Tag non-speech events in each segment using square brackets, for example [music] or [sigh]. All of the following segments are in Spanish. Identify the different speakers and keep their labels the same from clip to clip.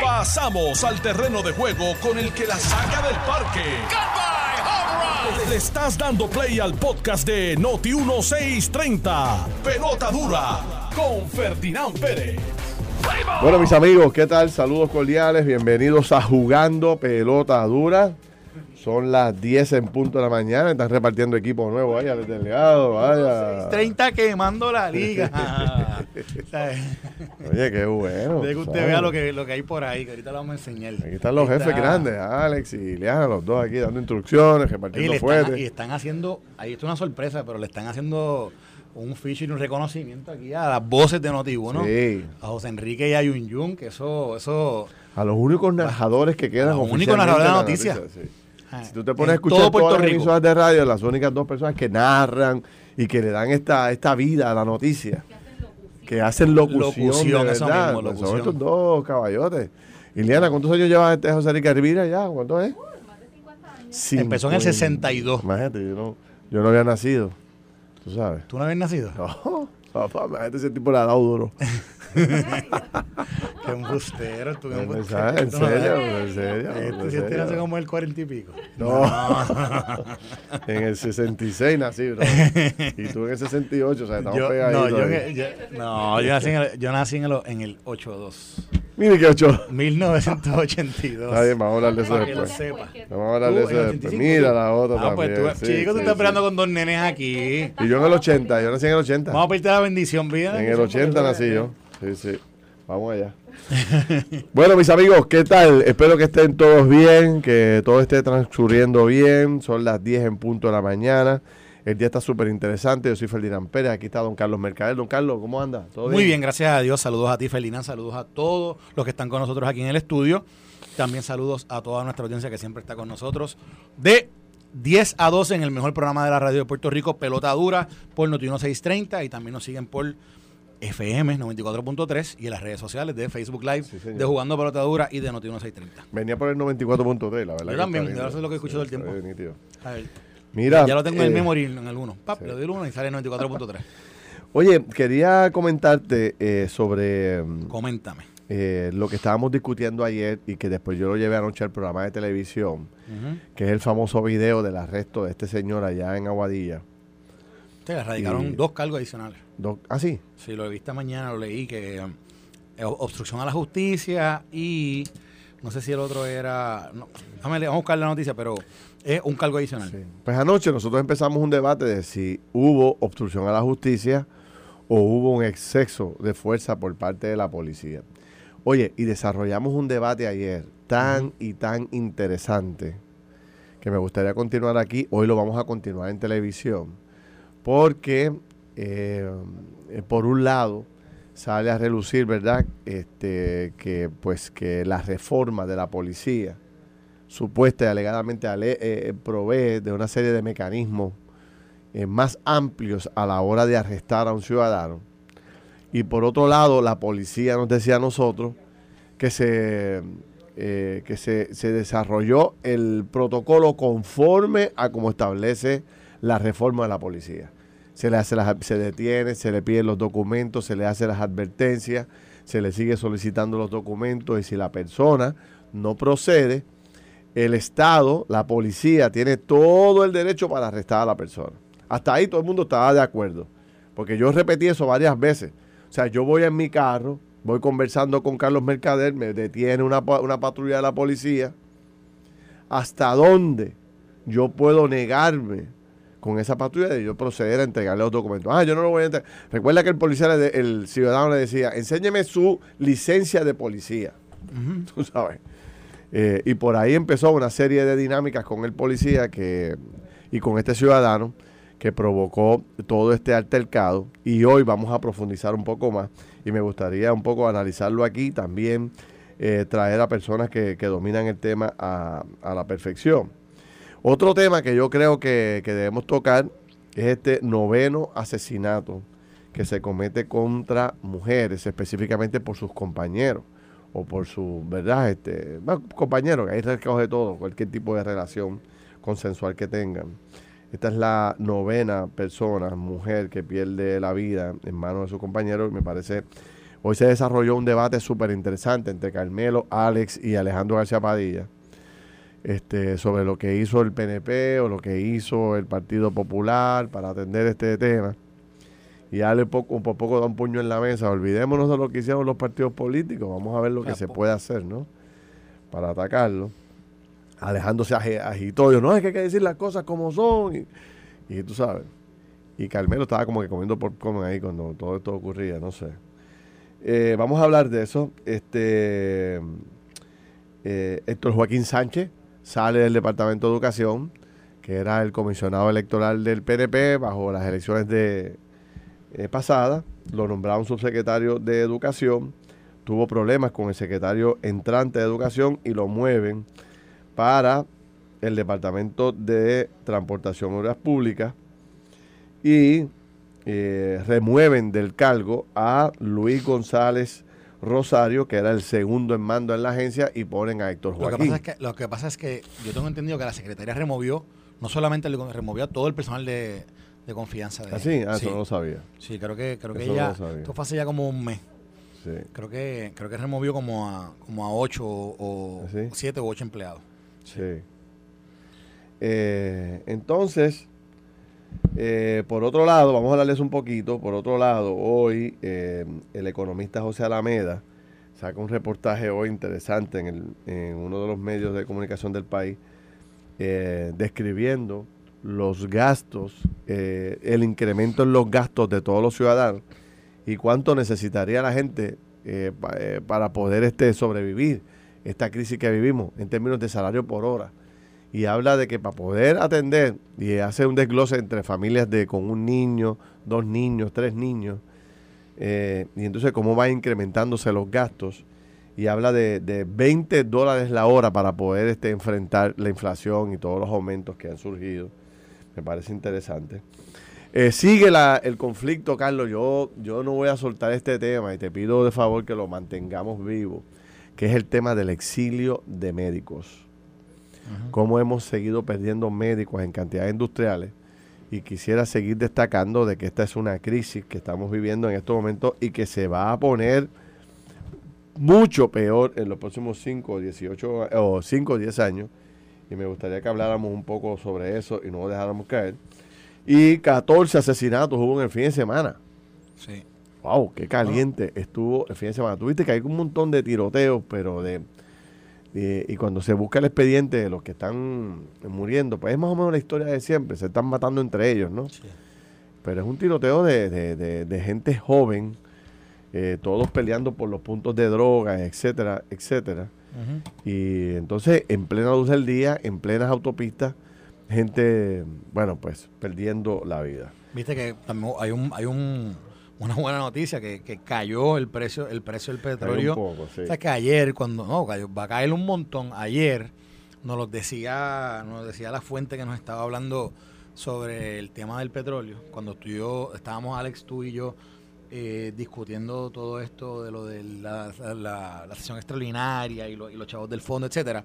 Speaker 1: Pasamos al terreno de juego con el que la saca del parque. Le estás dando play al podcast de Noti 1630. Pelota dura con Ferdinand Pérez.
Speaker 2: Bueno, mis amigos, ¿qué tal? Saludos cordiales, bienvenidos a Jugando Pelota Dura. Son las 10 en punto de la mañana, están repartiendo equipo nuevo ahí al delegado, vaya.
Speaker 3: 30 quemando la liga. [laughs]
Speaker 2: Oye, qué bueno.
Speaker 3: De que usted
Speaker 2: ¿sabes?
Speaker 3: vea lo que, lo que hay por ahí, que ahorita lo vamos a enseñar.
Speaker 2: Aquí están los jefes
Speaker 3: está.
Speaker 2: grandes, Alex y Ileana, los dos aquí dando instrucciones, repartiendo fuertes.
Speaker 3: y están haciendo, ahí esto es una sorpresa, pero le están haciendo un feature y un reconocimiento aquí a las voces de Noti1,
Speaker 2: Sí,
Speaker 3: a José Enrique y a Yun Yun, que eso, eso
Speaker 2: a los únicos narradores que quedan
Speaker 3: Los únicos narradores de la noticia.
Speaker 2: sí.
Speaker 3: ah,
Speaker 2: Si tú te pones a escuchar
Speaker 3: todo
Speaker 2: todas las emisoras de radio, las únicas dos personas que narran y que le dan esta, esta vida a la noticia, que hacen locución,
Speaker 3: Locución,
Speaker 2: de
Speaker 3: eso
Speaker 2: verdad,
Speaker 3: mismo,
Speaker 2: pues son
Speaker 3: locución.
Speaker 2: estos dos caballotes. Iliana, ¿cuántos años lleva este José Enrique Rivira ya? ¿Cuántos es?
Speaker 3: Empezó en el
Speaker 2: 50.
Speaker 3: 62.
Speaker 2: Imagínate, yo no, yo no había nacido, tú sabes.
Speaker 3: ¿Tú no habías nacido?
Speaker 2: No, [laughs] papá, imagínate ese tipo le ha dado duro. [laughs]
Speaker 3: Qué embustero, tú
Speaker 2: ¿En
Speaker 3: embustero.
Speaker 2: serio? ¿En serio? ¿En serio?
Speaker 3: Este
Speaker 2: ¿En
Speaker 3: sí este nace como el 40 y pico.
Speaker 2: No. [laughs] en el 66 nací, bro. Y tú en el 68, o sea, estamos
Speaker 3: Yo,
Speaker 2: pegaditos.
Speaker 3: no, yo, no, yo nací en el, yo nací en el, en el 82.
Speaker 2: Mire qué ocho.
Speaker 3: 1982.
Speaker 2: Está bien, vamos a hablar de eso
Speaker 3: Para que lo
Speaker 2: después.
Speaker 3: sepa.
Speaker 2: Vamos a hablar de eso después.
Speaker 3: 85,
Speaker 2: Mira la otra
Speaker 3: Ah, pues
Speaker 2: también.
Speaker 3: tú,
Speaker 2: sí,
Speaker 3: chico,
Speaker 2: sí,
Speaker 3: tú estás
Speaker 2: sí.
Speaker 3: esperando con dos nenes aquí.
Speaker 2: Y yo en el 80, yo nací en el 80.
Speaker 3: Vamos a pedirte la bendición, vida.
Speaker 2: En el 80 nací yo. Sí, sí. Vamos allá. [laughs] bueno, mis amigos, ¿qué tal? Espero que estén todos bien, que todo esté transcurriendo bien. Son las 10 en punto de la mañana. El día está súper interesante. Yo soy Ferdinand Pérez. Aquí está don Carlos Mercader. Don Carlos, ¿cómo anda? ¿Todo
Speaker 3: Muy bien, gracias a Dios. Saludos a ti, Felina. Saludos a todos los que están con nosotros aquí en el estudio. También saludos a toda nuestra audiencia que siempre está con nosotros. De 10 a 12 en el mejor programa de la radio de Puerto Rico, Pelota Dura, por Noti 630 y también nos siguen por FM 94.3 y en las redes sociales de Facebook Live,
Speaker 2: Sí,
Speaker 3: de Jugando Pelota Dura y de Noti 630.
Speaker 2: Venía por el 94.3, la verdad.
Speaker 3: Yo también, eso es lo que escucho todo el tiempo.
Speaker 2: nítido.
Speaker 3: A ver,
Speaker 2: Mira.
Speaker 3: ya lo tengo en el
Speaker 2: eh,
Speaker 3: memory en el 1. Pap,
Speaker 2: sí.
Speaker 3: le doy el 1 y sale 94.3. [laughs]
Speaker 2: Oye, quería comentarte eh, sobre mm,
Speaker 3: Coméntame.
Speaker 2: eh, lo que estábamos discutiendo ayer y que después yo lo llevé anoche al programa de televisión, que es el famoso video del arresto de este señor allá en Aguadilla.
Speaker 3: Te erradicaron
Speaker 2: Y-
Speaker 3: dos cargos adicionales.
Speaker 2: Do- ah, sí.
Speaker 3: Sí, lo vi esta mañana, lo leí, que eh, obstrucción a la justicia y no sé si el otro era... No, déjame vamos a buscar la noticia, pero es un cargo adicional.
Speaker 2: Sí. Pues anoche nosotros empezamos un debate de si hubo obstrucción a la justicia o hubo un exceso de fuerza por parte de la policía. Oye, y desarrollamos un debate ayer tan y tan interesante que me gustaría continuar aquí. Hoy lo vamos a continuar en televisión. Porque, eh, eh, por un lado, sale a relucir, ¿verdad? Este, que pues que la reforma de la policía supuesta y alegadamente ale- eh, provee de una serie de mecanismos más amplios a la hora de arrestar a un ciudadano. Y por otro lado, la policía nos decía a nosotros que se, que se, se desarrolló el protocolo conforme a como establece la reforma de la policía. Se le hace las, se detiene, se le piden los documentos, se le hace las advertencias, se le sigue solicitando los documentos y si la persona no procede, el Estado, la policía, tiene todo el derecho para arrestar a la persona. Hasta ahí todo el mundo estaba de acuerdo. Porque yo repetí eso varias veces. O sea, yo voy en mi carro, voy conversando con Carlos Mercader, me detiene una, una patrulla de la policía. ¿Hasta dónde yo puedo negarme con esa patrulla de yo proceder a entregarle los documentos? Ah, yo no lo voy a entregar. Recuerda que el policía, le de- el ciudadano le decía, enséñeme su licencia de policía. [laughs] Tú sabes. Eh, y por ahí empezó una serie de dinámicas con el policía que, y con este ciudadano que provocó todo este altercado. Y hoy vamos a profundizar un poco más. Y me gustaría un poco analizarlo aquí, también eh, traer a personas que, que dominan el tema a, a la perfección. Otro tema que yo creo que, que debemos tocar es este noveno asesinato que se comete contra mujeres, específicamente por sus compañeros o por su, ¿verdad? Este, bueno, compañeros, que ahí recoge todo, cualquier tipo de relación consensual que tengan. Esta es la novena persona, mujer, que pierde la vida en manos de su compañero. Me parece Hoy se desarrolló un debate súper interesante entre Carmelo, Alex y Alejandro García Padilla este, sobre lo que hizo el PNP o lo que hizo el Partido Popular para atender este tema. Y Ale poco, por poco da un puño en la mesa. Olvidémonos de lo que hicieron los partidos políticos. Vamos a ver lo que se puede hacer, ¿no? Para atacarlo. Alejandro se agitó. Yo, no, es que hay que decir las cosas como son. Y, y tú sabes. Y Carmelo estaba como que comiendo popcorn ahí cuando todo esto ocurría, no sé. Eh, vamos a hablar de eso. Este eh, Héctor Joaquín Sánchez sale del Departamento de Educación, que era el comisionado electoral del PNP bajo las elecciones de eh, pasadas. Lo nombraron subsecretario de Educación. Tuvo problemas con el secretario entrante de Educación y lo mueven para el Departamento de Transportación y Obras Públicas y eh, remueven del cargo a Luis González Rosario, que era el segundo en mando en la agencia, y ponen a Héctor Joaquín.
Speaker 3: Lo que pasa es que, lo que, pasa es que yo tengo entendido que la secretaria removió, no solamente removió a todo el personal de, confianza de
Speaker 2: ¿Ah, sí? Ah, eso no lo sabía.
Speaker 3: Sí, creo que, creo que ella, esto fue hace ya como un mes. Sí. Creo que, creo que removió como a, como a ocho o ¿Ah, siete o ocho empleados.
Speaker 2: Sí. Eh, entonces, eh, por otro lado, vamos a hablarles un poquito. Por otro lado, hoy eh, el economista José Alameda saca un reportaje hoy interesante en, uno de los medios de comunicación del país, eh, describiendo los gastos, el incremento en los gastos de todos los ciudadanos y cuánto necesitaría la gente para poder este, sobrevivir esta crisis que vivimos en términos de salario por hora y habla de que para poder atender, y hace un desglose entre familias de con un niño, dos niños, tres niños, eh, y entonces cómo va incrementándose los gastos, y habla de, de 20 dólares la hora para poder este, enfrentar la inflación y todos los aumentos que han surgido. Me parece interesante. Eh, sigue la, el conflicto, Carlos. Yo, yo no voy a soltar este tema y te pido de favor que lo mantengamos vivo, que es el tema del exilio de médicos cómo hemos seguido perdiendo médicos en cantidades industriales. Y quisiera seguir destacando de que esta es una crisis que estamos viviendo en estos momentos y que se va a poner mucho peor en los próximos 5 18 o 5 o 10 años. Y me gustaría que habláramos un poco sobre eso y no dejáramos caer. Y 14 asesinatos hubo en el fin de semana.
Speaker 3: Sí.
Speaker 2: Wow, qué caliente estuvo el fin de semana. Tuviste que hay un montón de tiroteos, pero de y cuando se busca el expediente de los que están muriendo, pues es más o menos la historia de siempre, se están matando entre ellos, ¿no? Pero es un tiroteo de, de, de, gente joven, eh, todos peleando por los puntos de droga, etcétera, etcétera. Y entonces, en plena luz del día, en plenas autopistas, gente, bueno, pues perdiendo la vida.
Speaker 3: Viste que hay un, hay un una buena noticia que, que, cayó el precio el precio del petróleo.
Speaker 2: O
Speaker 3: sea que ayer cuando no cayó, va a caer un montón. Ayer nos lo decía nos decía la fuente que nos estaba hablando sobre el tema del petróleo cuando tú y yo estábamos Alex tú y yo eh, discutiendo todo esto de lo de la, la, sesión extraordinaria y, y los chavos del fondo, etcétera.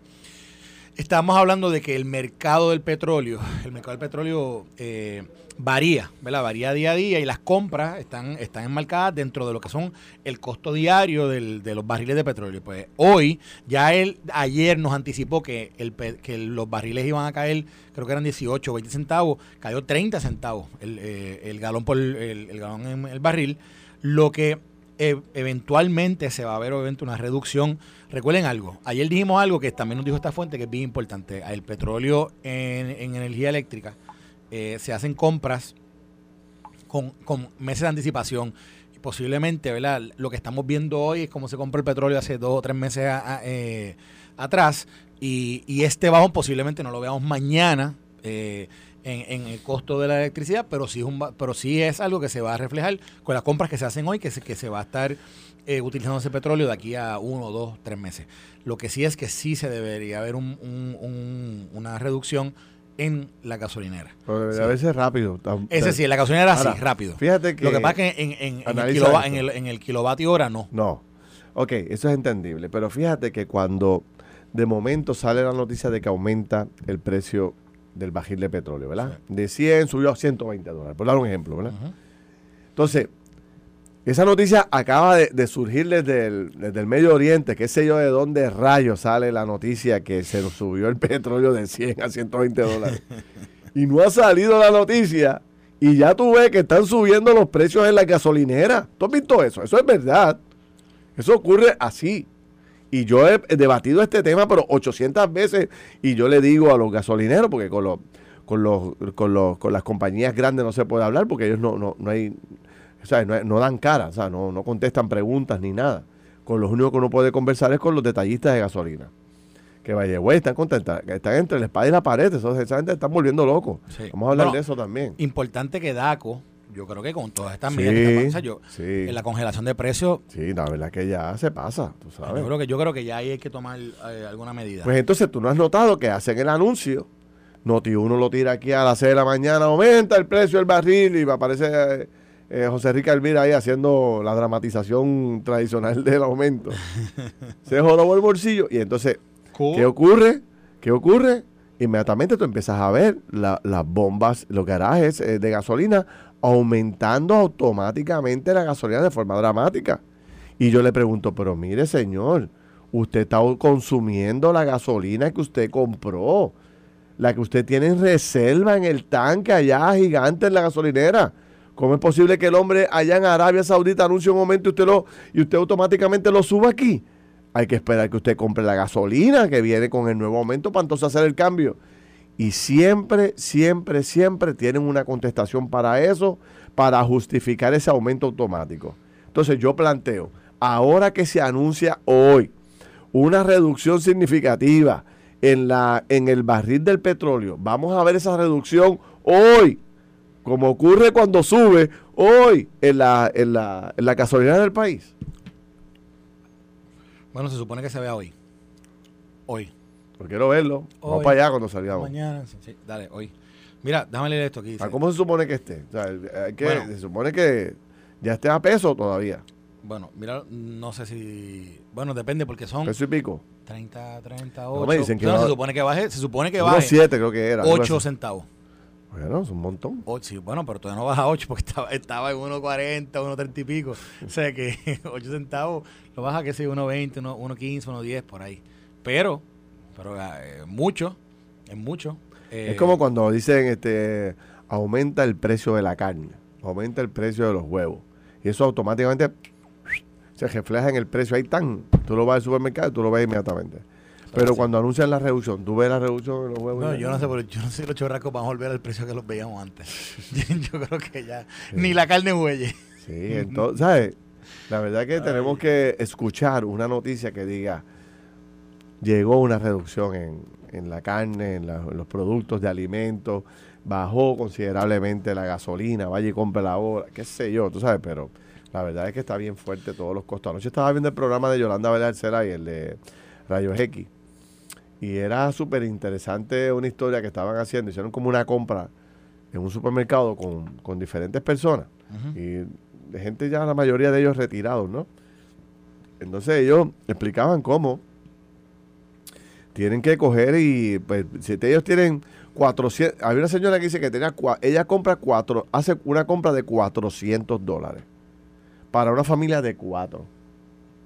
Speaker 3: Estamos hablando de que el mercado del petróleo, el mercado del petróleo eh, varía, ¿verdad? Varía día a día y las compras están, están enmarcadas dentro de lo que son el costo diario de los barriles de petróleo. Pues hoy, ya él ayer nos anticipó que, el, que los barriles iban a caer, creo que eran 18 o 20 centavos, cayó 30 centavos el, eh, galón por el, el galón en el barril, lo que e, eventualmente se va a ver obviamente una reducción. Recuerden algo, ayer dijimos algo que también nos dijo esta fuente que es bien importante. El petróleo en, energía eléctrica eh, se hacen compras con, meses de anticipación. Posiblemente, ¿verdad? Lo que estamos viendo hoy es cómo se compra el petróleo hace dos o tres meses eh, atrás. Y, y, este bajón posiblemente no lo veamos mañana. Eh, en, el costo de la electricidad, pero sí, es un, pero sí es algo que se va a reflejar con las compras que se hacen hoy, que se, que se va a estar utilizando ese petróleo de aquí a uno, dos, tres meses. Lo que sí es que sí se debería haber una reducción en la gasolinera.
Speaker 2: A veces rápido.
Speaker 3: Ese sí, la gasolinera sí, rápido.
Speaker 2: Fíjate que.
Speaker 3: Lo que pasa es que en, en, en, el, en, el, kilovatio hora no.
Speaker 2: No. Ok, eso es entendible. Pero fíjate que cuando de momento sale la noticia de que aumenta el precio del bajil de petróleo, ¿verdad? De 100 subió a 120 dólares, por dar un ejemplo, ¿verdad? Entonces, Esa noticia acaba de, surgir desde el, desde el, Medio Oriente, qué sé yo de dónde rayos sale la noticia que se subió el [laughs] petróleo de 100 a 120 dólares. y no ha salido la noticia y ya tú ves que están subiendo los precios en la gasolinera. ¿Tú has visto eso? Eso es verdad. Eso ocurre así. Y yo he debatido este tema, pero 800 veces, y yo le digo a los gasolineros, porque con los, con los, con los, con las compañías grandes no se puede hablar, porque ellos no, no, no hay no, dan cara, o sea, no, no contestan preguntas ni nada. Con los únicos que uno puede conversar es con los detallistas de gasolina. Que vaya, güey, están contentos, están entre la espada y la pared, eso, esa gente están volviendo locos. Vamos a hablar de eso también.
Speaker 3: Importante que DACO, yo creo que con todas estas medidas que yo, en la congelación de precios.
Speaker 2: Sí, la verdad que ya se pasa, tú sabes.
Speaker 3: Yo creo que, yo creo que ya ahí hay que tomar eh, alguna medida.
Speaker 2: Pues entonces tú no has notado que hacen el anuncio, Noti uno lo tira aquí a las 6 de la mañana, aumenta el precio del barril y aparece eh, eh, José Rica Elvira ahí haciendo la dramatización tradicional del aumento. [laughs] Se jodó el bolsillo y entonces, ¿qué ocurre? ¿Qué ocurre? Inmediatamente tú empiezas a ver las bombas, los garajes eh, de gasolina aumentando automáticamente la gasolina de forma dramática. Y yo le pregunto, pero mire señor, usted está consumiendo la gasolina que usted compró, la que usted tiene en reserva en el tanque allá gigante en la gasolinera. ¿Cómo es posible que el hombre allá en Arabia Saudita anuncie un momento y usted, lo, y usted automáticamente lo suba aquí? Hay que esperar que usted compre la gasolina que viene con el nuevo aumento para entonces hacer el cambio. Y siempre, siempre, siempre tienen una contestación para eso, para justificar ese aumento automático. Entonces yo planteo, ahora que se anuncia hoy una reducción significativa en, la, en el barril del petróleo, vamos a ver esa reducción hoy como ocurre cuando sube hoy en la, en la, en la gasolina del país.
Speaker 3: Bueno, se supone que se vea hoy. Hoy.
Speaker 2: Porque quiero verlo. Vamos para allá cuando salgamos.
Speaker 3: Mañana, sí, dale, hoy. Mira, déjame leer esto aquí.
Speaker 2: Ah, ¿Cómo se supone que esté? O sea, se supone que ya esté a peso todavía.
Speaker 3: Bueno, mira, no sé si. Bueno, depende porque son.
Speaker 2: ¿Peso y pico?
Speaker 3: 30, 38. No me dicen que no, se supone que baje. Se supone que baje.
Speaker 2: 7 creo que era.
Speaker 3: 8 centavos.
Speaker 2: Bueno, es un montón.
Speaker 3: sí, bueno, pero todavía no baja a 8 porque estaba, estaba en 1.40, 1.30 y pico. O sea que [laughs] 8 centavos lo baja, que sé, 1.20, 1.15, 1.10 por ahí. Pero, pero eh, mucho, es mucho.
Speaker 2: es como cuando dicen, este, aumenta el precio de la carne, aumenta el precio de los huevos. Y eso automáticamente se refleja en el precio. Ahí tan, tú lo vas al supermercado y tú lo ves inmediatamente. Pero cuando anuncian la reducción, ¿tú ves la reducción de los huevos?
Speaker 3: No, yo no sé, pero yo no sé si los chorracos van a volver al precio que los veíamos antes. [laughs] [laughs] yo creo que ya, ni la carne huelle.
Speaker 2: Sí, entonces, ¿sabes? La verdad es que tenemos que escuchar una noticia que diga, llegó una reducción en, en la carne, en, los productos de alimentos, bajó considerablemente la gasolina, vaya y compre la hora, qué sé yo, tú sabes, pero la verdad es que está bien fuerte todos los costos. Anoche estaba viendo el programa de Yolanda Velarcela y el de Rayos X y era súper interesante una historia que estaban haciendo. Hicieron como una compra en un supermercado con, diferentes personas. Y de gente ya, la mayoría de ellos retirados, ¿no? Entonces ellos explicaban cómo tienen que coger y, pues, si ellos tienen 400, había una señora que dice que tenía, ella compra cuatro, hace una compra de 400 dólares para una familia de cuatro.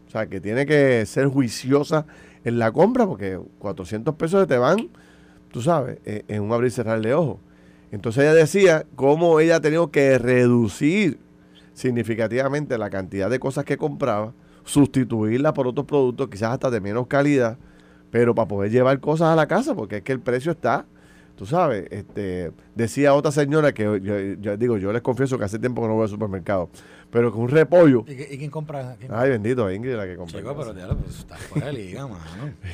Speaker 2: O sea, que tiene que ser juiciosa en la compra, porque 400 pesos te van, tú sabes, e, en, un abrir y cerrar de ojos. Entonces ella decía cómo ella ha tenido que reducir significativamente la cantidad de cosas que compraba, sustituirla por otros productos, quizás hasta de menos calidad, pero para poder llevar cosas a la casa, porque es que el precio está, tú sabes, este, decía otra señora que yo, digo, yo les confieso que hace tiempo que no voy al supermercado, pero con un repollo.
Speaker 3: ¿Y, quién compra?
Speaker 2: Ay, bendito, Ingrid la que compra.
Speaker 3: Chico, pero ya, pues, está fuera de liga, mano.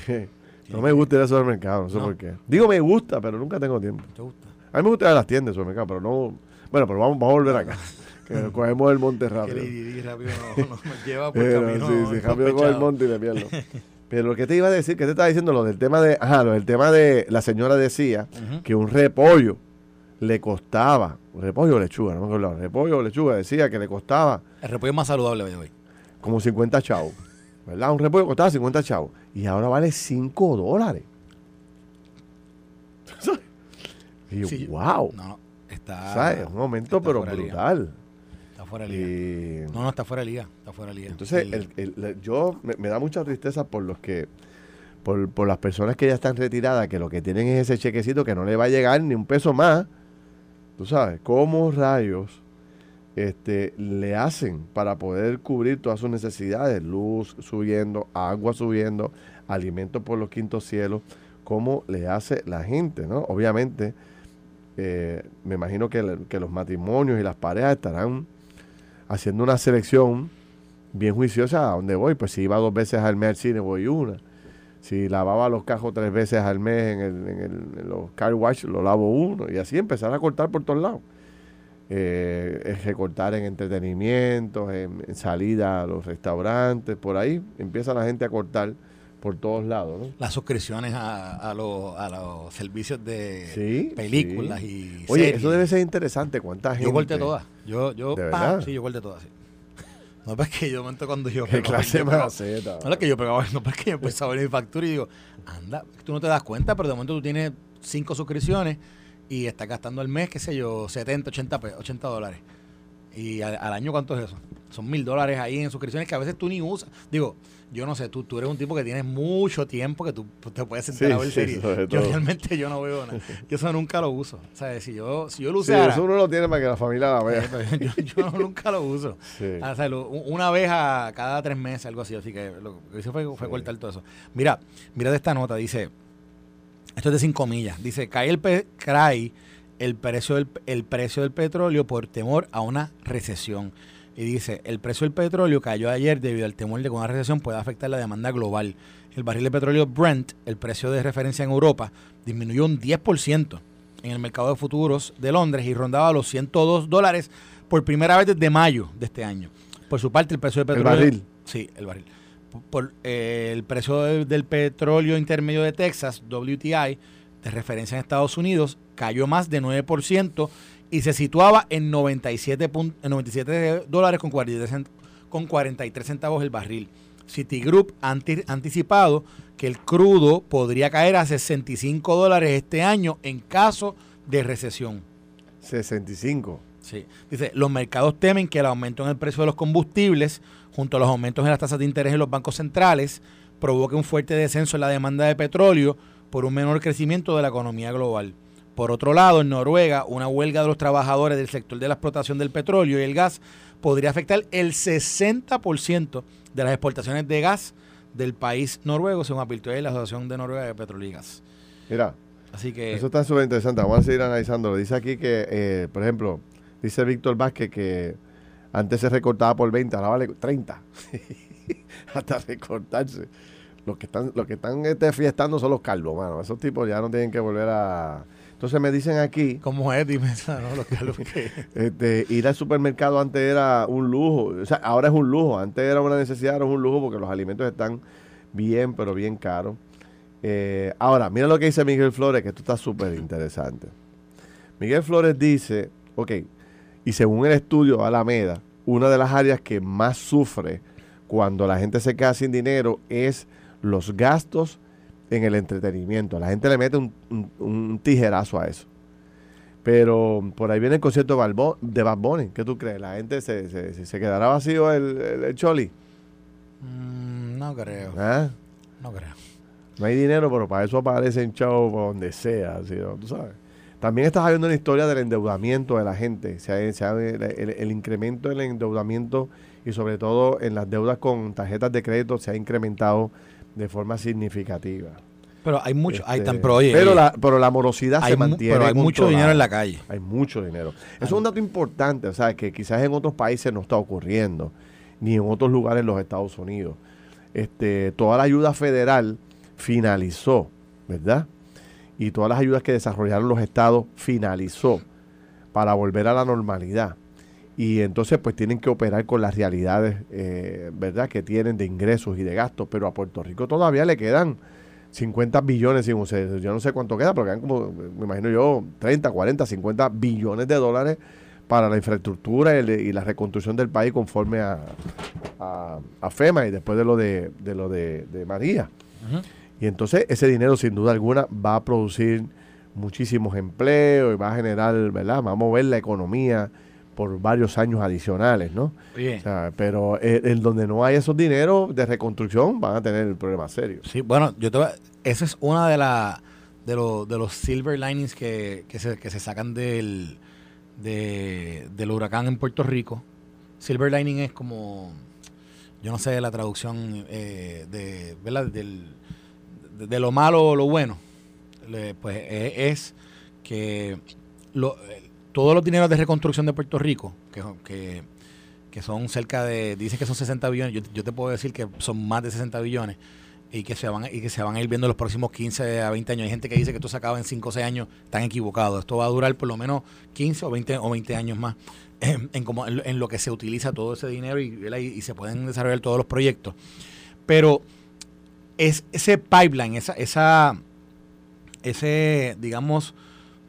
Speaker 3: [laughs]
Speaker 2: no me gusta ir al supermercado, no sé por qué. Digo, me gusta, pero nunca tengo tiempo.
Speaker 3: ¿Te gusta?
Speaker 2: A mí me gusta ir a las tiendas del supermercado, pero no. Bueno, pero vamos, vamos a volver acá. [laughs] que cogemos el monte rápido.
Speaker 3: Que rápido no, no, me lleva por pero, camino.
Speaker 2: Sí, sí, rápido con el monte y me pierdo. [laughs] Pero lo que te iba a decir, que te estaba diciendo lo del tema de, ajá, lo del tema de, la señora decía que un repollo le costaba, repollo o lechuga, no me acuerdo, repollo o lechuga, decía que le costaba.
Speaker 3: El repollo más saludable de hoy.
Speaker 2: Como 50 chavos, ¿verdad? Un repollo costaba 50 chavos y ahora vale 5 dólares. [laughs] y wow.
Speaker 3: No, está.
Speaker 2: ¿Sabes? Un aumento, pero brutal.
Speaker 3: Fuera de liga. no, no, está fuera de liga. Está fuera de liga.
Speaker 2: Entonces, yo me, da mucha tristeza por los que, por, por las personas que ya están retiradas, que lo que tienen es ese chequecito que no le va a llegar ni un peso más. Tú sabes, ¿cómo rayos este, le hacen para poder cubrir todas sus necesidades? Luz subiendo, agua subiendo, alimentos por los quintos cielos. ¿Cómo le hace la gente? ¿no? Obviamente, eh, me imagino que, que los matrimonios y las parejas estarán haciendo una selección bien juiciosa a dónde voy. Pues si iba dos veces al mes al cine, voy una. Si lavaba los cajos tres veces al mes en, el, en, el, en los car wash, lo lavo uno. Y así empezar a cortar por todos lados. Eh, recortar en entretenimiento, en, salida a los restaurantes, por ahí empieza la gente a cortar por todos lados.
Speaker 3: Las suscripciones a, los, a los servicios de películas y
Speaker 2: Oye, eso debe ser interesante. ¿Cuánta gente?
Speaker 3: Yo corté todas. Yo, yo, sí, yo corté todas, sí. No es que yo momento cuando yo [laughs]
Speaker 2: ¿Qué clase
Speaker 3: No es que yo pegaba, no es que yo empezaba a ver mi factura y digo, anda, tú no te das cuenta, pero de momento tú tienes cinco suscripciones y estás gastando al mes, qué sé yo, 70, 80, 80 dólares. ¿Y al, año cuánto es eso? Son mil dólares ahí en suscripciones que a veces tú ni usas. Digo, yo no sé, tú, tú eres un tipo que tienes mucho tiempo que tú te puedes sentar a ver series. Yo realmente yo no veo nada. [laughs] Yo eso nunca lo uso. O sea, si yo, si yo lo usara...
Speaker 2: eso uno lo tiene para que la familia la vea.
Speaker 3: yo, [laughs] nunca lo uso. O sea, una vez a cada tres meses, algo así. Así que lo que hice fue, fue cortar todo eso. Mira, mira de esta nota, dice... Esto es de cinco millas. Dice, cae el, cae el, precio del, el precio del petróleo por temor a una recesión. Y dice, el precio del petróleo cayó ayer debido al temor de que una recesión pueda afectar la demanda global. El barril de petróleo Brent, el precio de referencia en Europa, disminuyó un 10% en el mercado de futuros de Londres y rondaba los 102 dólares por primera vez desde mayo de este año. Por su parte, el precio del petróleo...
Speaker 2: ¿El barril?
Speaker 3: Sí, el barril por eh, el precio del petróleo intermedio de Texas, WTI, de referencia en Estados Unidos, cayó más de 9% y se situaba en 97, en 97 dólares con 43, con 43 centavos el barril. Citigroup ha anticipado que el crudo podría caer a 65 dólares este año en caso de recesión.
Speaker 2: 65.
Speaker 3: Sí. Dice, los mercados temen que el aumento en el precio de los combustibles junto a los aumentos en las tasas de interés en los bancos centrales, provoque un fuerte descenso en la demanda de petróleo por un menor crecimiento de la economía global. Por otro lado, en Noruega, una huelga de los trabajadores del sector de la explotación del petróleo y el gas podría afectar el 60% de las exportaciones de gas del país noruego, según advirtió la Asociación de Noruega de Petróleo y Gas.
Speaker 2: Mira, Así que, eso está súper interesante. Vamos a seguir analizándolo. Dice aquí que, eh, por ejemplo, dice Víctor Vázquez que antes se recortaba por 20, ahora vale 30. [laughs] Hasta recortarse. Los que están, los que están este, fiestando son los calvos, mano. Esos tipos ya no tienen que volver a. Entonces me dicen aquí.
Speaker 3: ¿Cómo es? Dime, ¿no? Los calvos
Speaker 2: que... [laughs] este, ir al supermercado antes era un lujo. O sea, ahora es un lujo. Antes era una necesidad, ahora es un lujo porque los alimentos están bien, pero bien caros. Eh, ahora, mira lo que dice Miguel Flores, que esto está súper interesante. Miguel Flores dice, ok, y según el estudio Alameda, una de las áreas que más sufre cuando la gente se queda sin dinero es los gastos en el entretenimiento. La gente le mete un, tijerazo a eso. Pero por ahí viene el concierto de Bad Bunny. ¿Qué tú crees? ¿La gente se, se, quedará vacío el, el, choli?
Speaker 3: Mm, no creo. ¿Ah? No creo.
Speaker 2: No hay dinero, pero para eso aparecen shows por donde sea. ¿Tú sabes? También estás viendo una historia del endeudamiento de la gente, sea, el, incremento del endeudamiento y sobre todo en las deudas con tarjetas de crédito se ha incrementado de forma significativa.
Speaker 3: Pero hay mucho, hay
Speaker 2: tan
Speaker 3: pero,
Speaker 2: pero la, pero la morosidad se mantiene.
Speaker 3: Pero hay mucho dinero en la calle.
Speaker 2: Hay mucho dinero. Eso es un dato importante, o sea, que quizás en otros países no está ocurriendo, ni en otros lugares en los Estados Unidos. Este, toda la ayuda federal finalizó, ¿verdad? y todas las ayudas que desarrollaron los estados finalizó para volver a la normalidad. Y entonces pues tienen que operar con las realidades, eh, ¿verdad?, que tienen de ingresos y de gastos, pero a Puerto Rico todavía le quedan 50 billones, yo no sé cuánto queda, pero quedan como, me imagino yo, 30, 40, 50 billones de dólares para la infraestructura y, la reconstrucción del país conforme a, a, FEMA y después de lo de, de lo de, María. Y entonces ese dinero sin duda alguna va a producir muchísimos empleos y va a generar, ¿verdad? Va a mover la economía por varios años adicionales, ¿no?
Speaker 3: Oye.
Speaker 2: O sea, pero eh, en donde no hay esos dineros de reconstrucción van a tener problemas serios.
Speaker 3: Sí, bueno, yo te voy a- esa es una de la de, los de los silver linings que, que, se, que se sacan del de- del huracán en Puerto Rico. Silver lining es como yo no sé la traducción eh, de, ¿verdad? Del, de, de lo malo o lo bueno. Le- pues eh, es que lo- todos los dineros de reconstrucción de Puerto Rico, que, que, que son cerca de, dicen que son 60 billones, yo, yo te puedo decir que son más de 60 billones y que se van y que se van a ir viendo en los próximos 15 a 20 años. Hay gente que dice que esto se acaba en 5 o 6 años, están equivocados. Esto va a durar por lo menos 15 o 20 o 20 años más en, como, en, lo- que se utiliza todo ese dinero y, y se pueden desarrollar todos los proyectos. Pero es ese pipeline, esa, esa ese, digamos,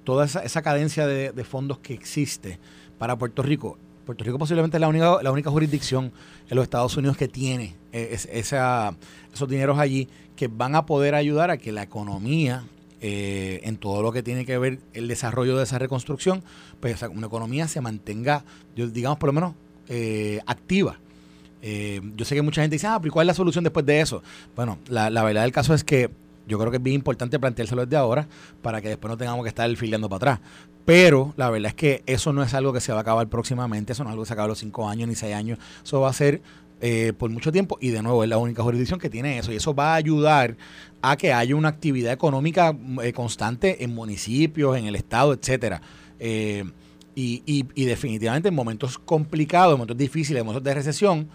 Speaker 3: toda esa, esa cadencia de, fondos que existe para Puerto Rico. Puerto Rico posiblemente es la única, la única jurisdicción en los Estados Unidos que tiene eh, es- esa, esos dineros allí que van a poder ayudar a que la economía, eh, en todo lo que tiene que ver el desarrollo de esa reconstrucción, pues una economía se mantenga, digamos, por lo menos eh, activa. Yo sé que mucha gente dice, ah, pero ¿y ¿cuál es la solución después de eso? Bueno, la, la verdad del caso es que yo creo que es bien importante planteárselo desde ahora para que después no tengamos que estar filiando para atrás. Pero la verdad es que eso no es algo que se va a acabar próximamente, eso no es algo que se acaba a los 5 años ni 6 años, eso va a ser eh, por mucho tiempo y de nuevo es la única jurisdicción que tiene eso y eso va a ayudar a que haya una actividad económica eh, constante en municipios, en el estado, etcétera. Eh, y- y definitivamente en momentos complicados, en momentos difíciles, en momentos de recesión,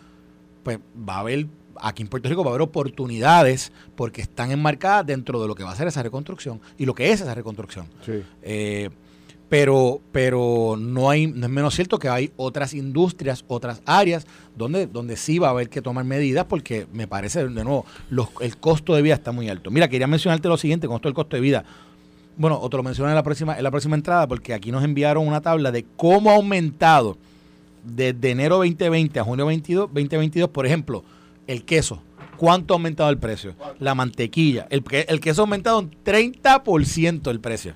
Speaker 3: pues va a haber, aquí en Puerto Rico va a haber oportunidades porque están enmarcadas dentro de lo que va a ser esa reconstrucción y lo que es esa reconstrucción.
Speaker 2: Sí.
Speaker 3: Eh, pero, pero no hay, no es menos cierto que hay otras industrias, otras áreas donde, donde sí va a haber que tomar medidas porque me parece, de nuevo, los- el costo de vida está muy alto. Mira, quería mencionarte lo siguiente con esto del costo de vida. Bueno, o te lo menciono en la próxima, en la próxima entrada, porque aquí nos enviaron una tabla de cómo ha aumentado desde enero 2020 a junio 22, 2022, por ejemplo, el queso. ¿Cuánto ha aumentado el precio? La mantequilla. El, el queso ha aumentado un 30% el precio.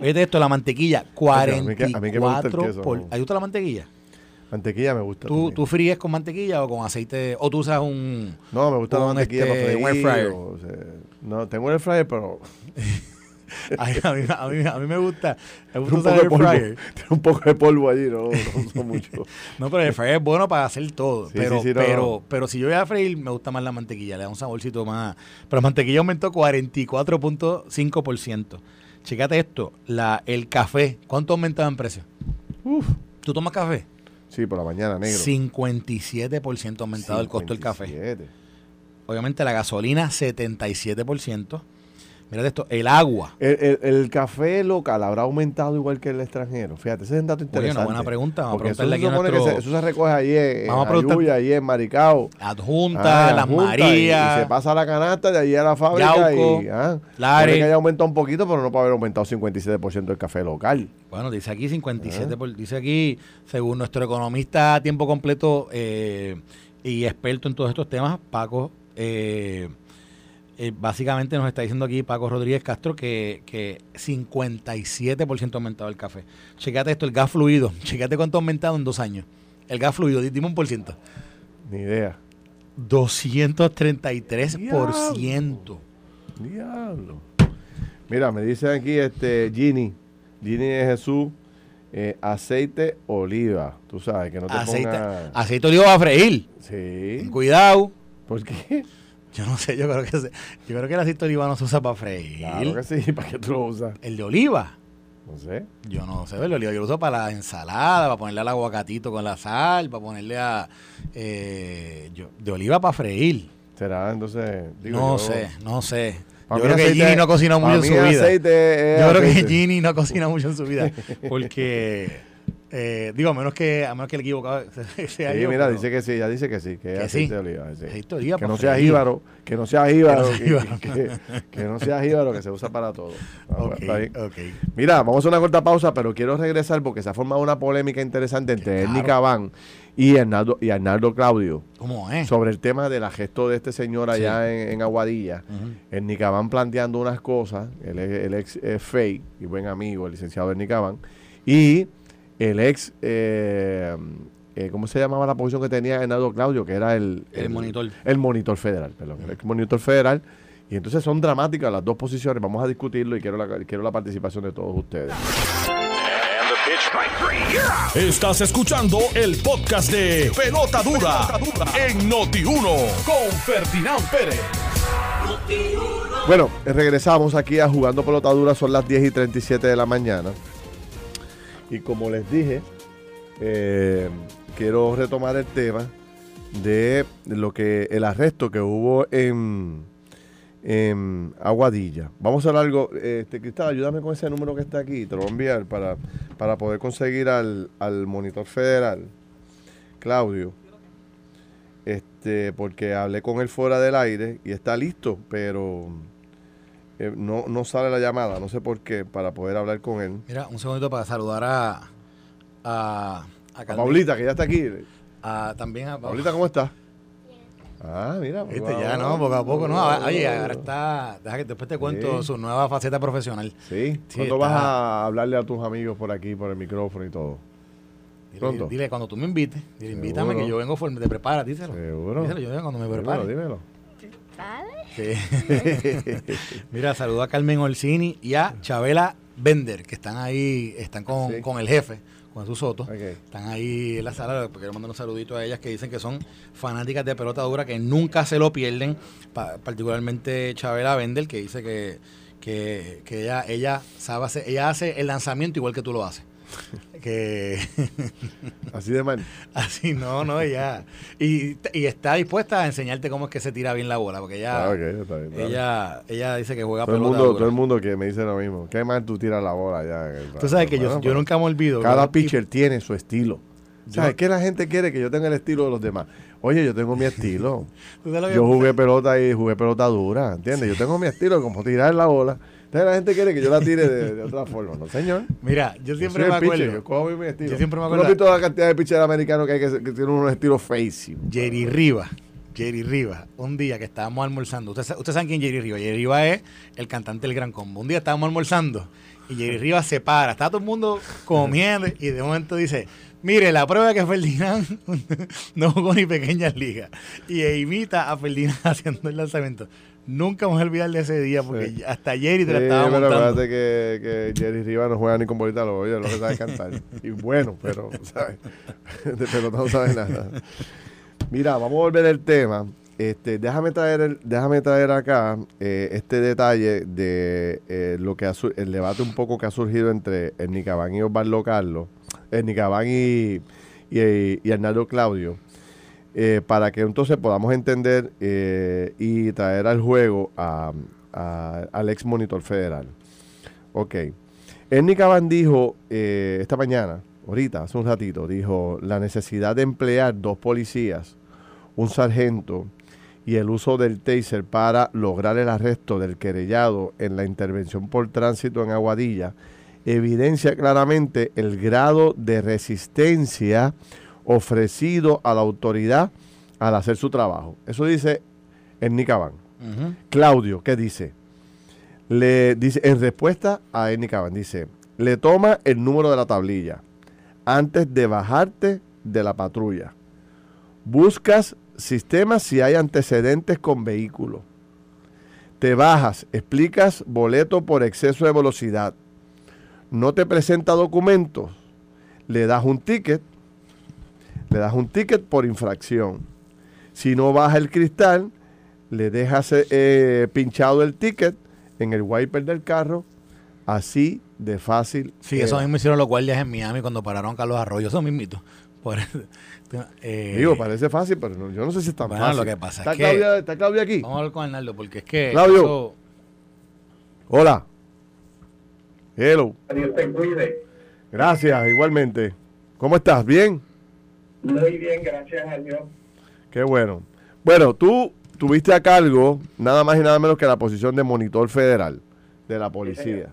Speaker 3: Fíjate esto, la mantequilla,
Speaker 2: a mí que-
Speaker 3: 44%.
Speaker 2: a mí que me gusta el queso,
Speaker 3: por. ¿Te gusta la mantequilla?
Speaker 2: Mantequilla me gusta.
Speaker 3: ¿Tú. ¿Tú fríes con mantequilla o con aceite? ¿O tú usas un...?
Speaker 2: no, me gusta la mantequilla
Speaker 3: este,
Speaker 2: para
Speaker 3: un
Speaker 2: freír. o sea, no, tengo air fryer, pero [laughs]
Speaker 3: Ay, a, mí, a, mí, a mí me gusta, me
Speaker 2: tiene
Speaker 3: gusta
Speaker 2: un, poco
Speaker 3: usar
Speaker 2: de
Speaker 3: air
Speaker 2: polvo,
Speaker 3: fryer.
Speaker 2: tiene un poco de polvo allí, no, no uso mucho. [laughs]
Speaker 3: No, pero el fryer es bueno para hacer todo.
Speaker 2: Sí,
Speaker 3: pero,
Speaker 2: sí, sí, no,
Speaker 3: pero,
Speaker 2: no.
Speaker 3: pero si yo voy a freír, me gusta más la mantequilla. Le da un saborcito más. Pero la mantequilla aumentó 44.5%. Chécate esto. La, el café. ¿Cuánto ha aumentado en precio?
Speaker 2: Uf.
Speaker 3: ¿Tú tomas café?
Speaker 2: Sí, por la mañana, negro.
Speaker 3: 57% ha aumentado el costo del café.
Speaker 2: 57.
Speaker 3: Obviamente la gasolina, 77%. Mira esto. El agua.
Speaker 2: El, el- el café local habrá aumentado igual que el extranjero. Fíjate, ese es un dato
Speaker 3: Oye,
Speaker 2: interesante.
Speaker 3: una buena pregunta. Vamos a
Speaker 2: Porque eso
Speaker 3: preguntarle
Speaker 2: se,
Speaker 3: aquí nuestro
Speaker 2: se, eso se recoge allí en,
Speaker 3: Vamos a
Speaker 2: Ayuya, allí en Maricao.
Speaker 3: adjunta,
Speaker 2: Ah,
Speaker 3: las
Speaker 2: y-
Speaker 3: Marías.
Speaker 2: Y, se pasa a la canasta de allí a la fábrica
Speaker 3: Yauco,
Speaker 2: y ah, puede que haya aumentado un poquito, pero no puede haber aumentado 57% el café local.
Speaker 3: Bueno, dice aquí 57, por- dice aquí, según nuestro economista a tiempo completo eh, y experto en todos estos temas, Paco, eh, eh, básicamente nos está diciendo aquí Paco Rodríguez Castro que, que 57% ha aumentado el café. Checate esto, el gas fluido, [laughs] checate cuánto ha aumentado en dos años. El gas fluido, di- dime un por ciento.
Speaker 2: Ni idea.
Speaker 3: 233%.
Speaker 2: Diablo. Mira, me dice aquí este Gini, Gini de Jesús, eh, aceite aceite-oliva. Tú sabes que no te
Speaker 3: Aceite,
Speaker 2: ponga...
Speaker 3: aceite oliva va a freír.
Speaker 2: Sí.
Speaker 3: Cuidado.
Speaker 2: ¿Por qué?
Speaker 3: Yo no sé, yo creo que se- yo creo que el aceite de oliva no se usa para freír.
Speaker 2: Claro que sí. [laughs] ¿Para qué tú lo usas?
Speaker 3: El de oliva.
Speaker 2: No sé.
Speaker 3: Yo no sé, el de oliva yo lo uso para la ensalada, para ponerle al aguacatito con la sal, para ponerle a eh, yo- de oliva para freír.
Speaker 2: Será entonces... digo,
Speaker 3: no
Speaker 2: yo-
Speaker 3: sé, no sé. Yo creo que Ginny no
Speaker 2: pa'
Speaker 3: mucho en su vida. Yo creo que. Ginny no ha cocinado mucho en su vida. Porque, eh, digo, a menos que, a menos que el equivocado [laughs] sea
Speaker 2: Sí,
Speaker 3: yo,
Speaker 2: mira, dice que sí, ya dice que sí, que
Speaker 3: Que sí.
Speaker 2: oliva. sí.
Speaker 3: De oliva
Speaker 2: Que no sea jíbaro, que no sea jíbaro, que,
Speaker 3: jíbaro.
Speaker 2: que- que no sea jíbaro, que se usa para todo. Ah, está bien.
Speaker 3: ok.
Speaker 2: Mira, vamos a hacer una corta pausa, pero quiero regresar porque se ha formado una polémica interesante entre. Ernie Cabán y Arnaldo, y Arnaldo Claudio
Speaker 3: ¿Cómo es?
Speaker 2: sobre el tema del gesto de este señor allá en, en Aguadilla. Ernie Cabán planteando unas cosas, él es, él es, es fake y buen amigo, el licenciado Ernie Cabán, y el ex, eh, eh, ¿cómo se llamaba la posición que tenía Enado Claudio? Que era el,
Speaker 3: El monitor.
Speaker 2: El monitor federal, perdón, el ex monitor federal. Y entonces son dramáticas las dos posiciones. Vamos a discutirlo y quiero la, quiero la participación de todos ustedes.
Speaker 1: Estás escuchando el podcast de Pelota Dura, en Noti1 con Ferdinand Pérez.
Speaker 2: Bueno, regresamos aquí a Jugando Pelota Dura, son las 10 y 37 de la mañana. Y como les dije, eh, quiero retomar el tema de lo que el arresto que hubo en, Aguadilla. Vamos a hacer algo. Este, Cristal, ayúdame con ese número que está aquí. Te lo voy a enviar para, para poder conseguir al, al monitor federal, Claudio. Este, porque hablé con él fuera del aire y está listo, pero eh, no, no sale la llamada, no sé por qué, para poder hablar con él.
Speaker 3: Mira, un segundito para saludar a. A, a.
Speaker 2: Paulita, que ya está aquí.
Speaker 3: A- también a
Speaker 2: Paulita, ¿cómo estás? Ah, mira.
Speaker 3: Viste,
Speaker 2: wow,
Speaker 3: ya. ¿no? Poco a poco, ¿no? Oye, ahora está. Deja que después te cuento
Speaker 2: Sí.
Speaker 3: su nueva faceta profesional.
Speaker 2: Sí,
Speaker 3: Sí,
Speaker 2: ¿cuándo
Speaker 3: está-
Speaker 2: vas a hablarle a tus amigos por aquí, por el micrófono y todo?
Speaker 3: Dile,
Speaker 2: Pronto.
Speaker 3: dile cuando tú me invites, dile, invítame
Speaker 2: Seguro.
Speaker 3: que yo vengo te preparas, díselo.
Speaker 2: Seguro.
Speaker 3: Díselo, yo vengo cuando me
Speaker 2: Dímelo,
Speaker 3: prepare.
Speaker 2: dímelo.
Speaker 3: Sí. [laughs] Mira, saludo a Carmen Orsini y a Chabela Bender, que están ahí, están con,
Speaker 2: Sí.
Speaker 3: con el jefe, con su soto. Están ahí en la sala, quiero mandar un saludito a ellas que dicen que son fanáticas de pelota dura, que nunca se lo pierden, pa- particularmente Chabela Bender, que dice que, que, que ella, ella sabe hacer, ella hace el lanzamiento igual que tú lo haces. [laughs] que [laughs]
Speaker 2: Así de mal.
Speaker 3: así no, no, ella y, y está dispuesta a enseñarte cómo es que se tira bien la bola, porque ella
Speaker 2: Ah, está bien,
Speaker 3: ella, ella dice que juega
Speaker 2: todo el mundo,
Speaker 3: dura.
Speaker 2: todo el mundo que me dice lo mismo. Qué mal tú tiras la bola ya.
Speaker 3: Tú sabes que yo,
Speaker 2: Bueno,
Speaker 3: yo
Speaker 2: pues,
Speaker 3: nunca me olvido.
Speaker 2: Cada
Speaker 3: ¿no?
Speaker 2: pitcher tiene su estilo. ¿Sabes qué la gente quiere? Que yo tenga el estilo de los demás. Oye, yo tengo mi [laughs] estilo.
Speaker 3: ¿Tú sabes lo que
Speaker 2: Yo jugué pelota y jugué pelota dura, ¿entiendes? Yo tengo mi estilo, como tirar la bola. Entonces la gente quiere que yo la tire de, de otra forma. No, señor.
Speaker 3: Mira, yo
Speaker 2: Yo
Speaker 3: siempre
Speaker 2: soy
Speaker 3: me
Speaker 2: pitcher,
Speaker 3: acuerdo.
Speaker 2: yo cojo mi estilo.
Speaker 3: Yo siempre me
Speaker 2: ¿Tú no has
Speaker 3: acuerdo-
Speaker 2: visto la cantidad de pitchers americanos que hay que, que tienen unos estilos feísimos?
Speaker 3: Jerry Rivas. Jerry Rivas, un día que estábamos almorzando. Ustedes usted saben quién es Jerry Rivas. Jerry Rivas es el cantante del Gran Combo. Un día estábamos almorzando y Jerry Rivas se para. Está todo el mundo comiendo y de momento dice: Mire, la prueba que Ferdinand [laughs] no jugó ni pequeñas ligas. Y e imita a Ferdinand [laughs] haciendo el lanzamiento. Nunca vamos a olvidar de ese día porque
Speaker 2: Sí.
Speaker 3: hasta Jerry te la
Speaker 2: Sí,
Speaker 3: estaba
Speaker 2: pero
Speaker 3: montando.
Speaker 2: acuérdate que, que Jerry Rivas no juega ni con bolita, lo oye, lo que sabe cantar. y bueno, pero, ¿sabes? [laughs] De pelota no sabe nada. Mira, vamos a volver al tema. Este, déjame traer el- déjame traer acá eh, este detalle de eh, lo que ha el debate un poco que ha surgido entre el Nicabán y Osvaldo Carlos, Nicabán y, y, y Arnaldo Claudio, eh, para que entonces podamos entender eh, y traer al juego a, a- al ex monitor federal. Ok. Ernie Caban dijo eh, esta mañana, ahorita, hace un ratito, dijo la necesidad de emplear dos policías, un sargento y el uso del taser para lograr el arresto del querellado en la intervención por tránsito en Aguadilla evidencia claramente el grado de resistencia ofrecido a la autoridad al hacer su trabajo. Eso dice Ernie Caban.
Speaker 3: Ujú.
Speaker 2: Claudio, ¿qué dice? Le dice, en respuesta a Ernie Caban, dice, le toma el número de la tablilla antes de bajarte de la patrulla. Buscas sistemas si hay antecedentes con vehículo. Te bajas, explicas boleto por exceso de velocidad. No te presenta documentos. Le das un ticket. Le das un ticket por infracción. Si no baja el cristal, le dejas eh, pinchado el ticket en el wiper del carro, así de fácil.
Speaker 3: Sí,
Speaker 2: era.
Speaker 3: eso mismo hicieron los guardias en Miami cuando pararon a Carlos Arroyo. Eso mismito. [laughs] Por eh,
Speaker 2: Digo, parece fácil, pero no- yo no sé si es tan
Speaker 3: Bueno,
Speaker 2: fácil.
Speaker 3: lo que pasa
Speaker 2: ¿Está,
Speaker 3: es que-
Speaker 2: ¿Está Claudia aquí?
Speaker 3: Vamos a hablar con Arnaldo porque es que.
Speaker 2: Claudio.
Speaker 3: eso-
Speaker 2: Hola. Hello.
Speaker 4: Dios te cuide.
Speaker 2: Gracias, igualmente. ¿Cómo estás? ¿Bien?
Speaker 4: Muy bien, gracias a Dios.
Speaker 2: Qué bueno. Bueno, tú tuviste a cargo nada más y nada menos que la posición de monitor federal de la policía.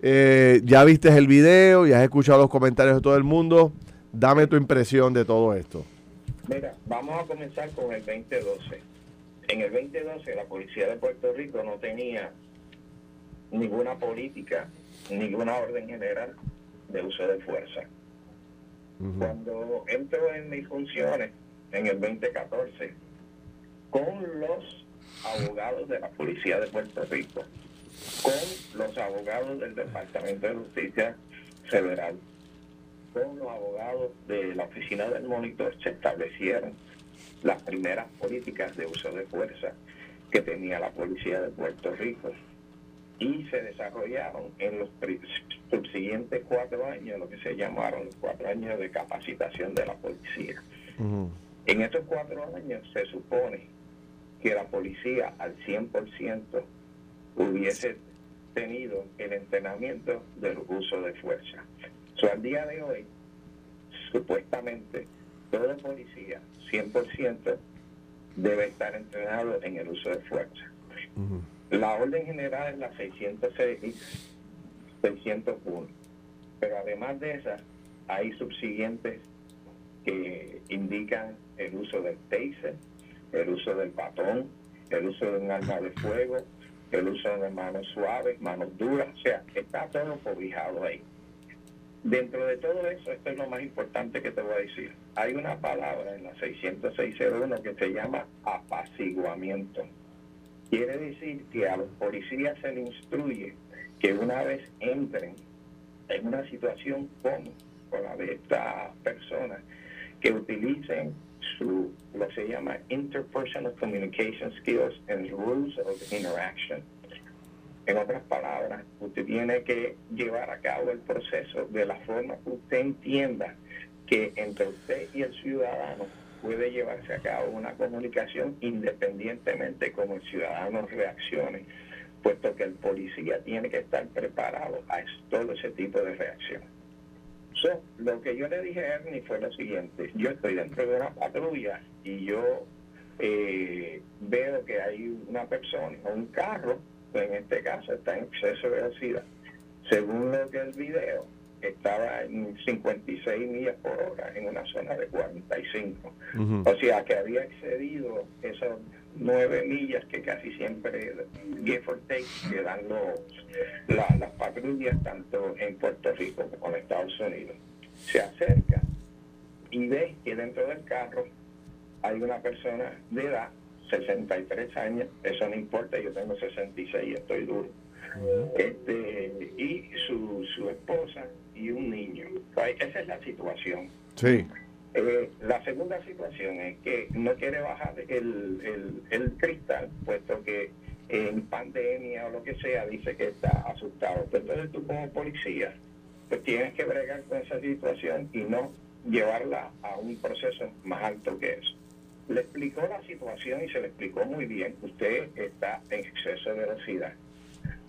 Speaker 2: Eh, ya viste el video, ya has escuchado los comentarios de todo el mundo. Dame tu impresión de todo esto.
Speaker 4: Mira, vamos a comenzar con el 2012. En el 2012 la Policía de Puerto Rico no tenía ninguna política, ninguna orden general de uso de fuerza. Cuando entro en mis funciones en el 2014 con los abogados de la Policía de Puerto Rico, con los abogados del Departamento de Justicia Federal, con los abogados de la Oficina del Monitor, se establecieron las primeras políticas de uso de fuerza que tenía la Policía de Puerto Rico y se desarrollaron en los subsiguientes cuatro años, lo que se llamaron los cuatro años de capacitación de la policía. En estos cuatro años se supone que la policía al 100% hubiese tenido el entrenamiento del uso de fuerza. So, al día de hoy, supuestamente, todo policía 100% debe estar entrenado en el uso de fuerza. La orden general es la 606, 601, pero además de esa, hay subsiguientes que indican el uso del taser, el uso del batón, el uso de un arma de fuego, el uso de manos suaves, manos duras, o sea, está todo cobijado ahí. Dentro de todo eso, esto es lo más importante que te voy a decir. Hay una palabra en la 60601 que se llama apaciguamiento. Quiere decir que a los policías se les instruye que una vez entren en una situación con, con la de esta persona, que utilicen su, lo que se llama interpersonal communication skills and rules of interaction. En otras palabras, usted tiene que llevar a cabo el proceso de la forma que usted entienda que entre usted y el ciudadano puede llevarse a cabo una comunicación independientemente como el ciudadano reaccione, puesto que el policía tiene que estar preparado a todo ese tipo de reacciones lo que yo le dije a Ernie fue lo siguiente, yo estoy dentro de una patrulla y yo eh, veo que hay una persona, un carro, en este caso está en exceso de velocidad. Según lo que el video, estaba en 56 millas por hora en una zona de 45. O sea, que había excedido esas 9 millas que casi siempre, give or take, que dan los, las patrullas tanto en Puerto Rico como en Estados Unidos. Se acerca y ve que dentro del carro hay una persona de edad, 63 años, eso no importa, yo tengo 66 y estoy duro. Este, y su, su esposa y un niño. Esa es la situación.
Speaker 2: Sí.
Speaker 4: Eh, la segunda situación es que no quiere bajar el, el, cristal, puesto que en pandemia o lo que sea dice que está asustado. entonces tú como policía, pues tienes que bregar con esa situación y no llevarla a un proceso más alto que eso. Le explicó la situación y se le explicó muy bien. Usted está en exceso de velocidad.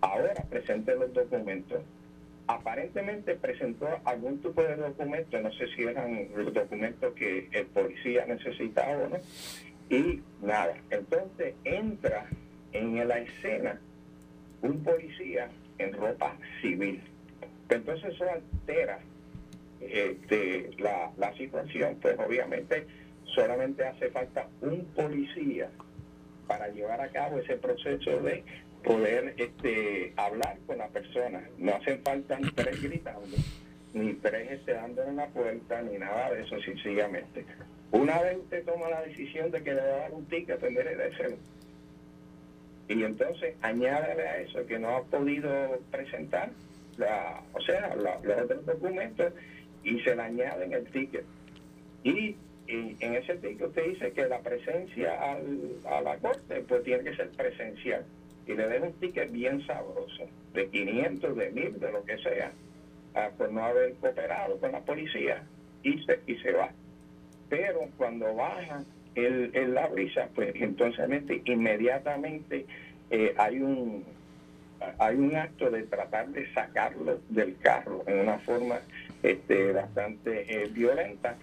Speaker 4: Ahora presente los documentos aparentemente presentó algún tipo de documento, no sé si eran los documentos que el policía necesitaba o no, y nada. Entonces entra en la escena un policía en ropa civil. Entonces eso altera este, la, la situación, pues obviamente solamente hace falta un policía para llevar a cabo ese proceso de poder este, hablar con la persona. No hacen falta ni tres gritando, ni tres este, en la puerta, ni nada de eso, sencillamente. Una vez usted toma la decisión de que le va a dar un ticket, tendré de ser. Y entonces añádale a eso que no ha podido presentar, la, o sea, los otros documentos y se le añaden el ticket. Y, en ese ticket usted dice que la presencia a la corte pues tiene que ser presencial y le den un ticket bien sabroso, de 500, de 1000, de lo que sea, por no haber cooperado con la policía, y se, y se va. Pero cuando baja el, la brisa, pues entonces inmediatamente eh, hay un hay un acto de tratar de sacarlo del carro en una forma este, bastante eh, violenta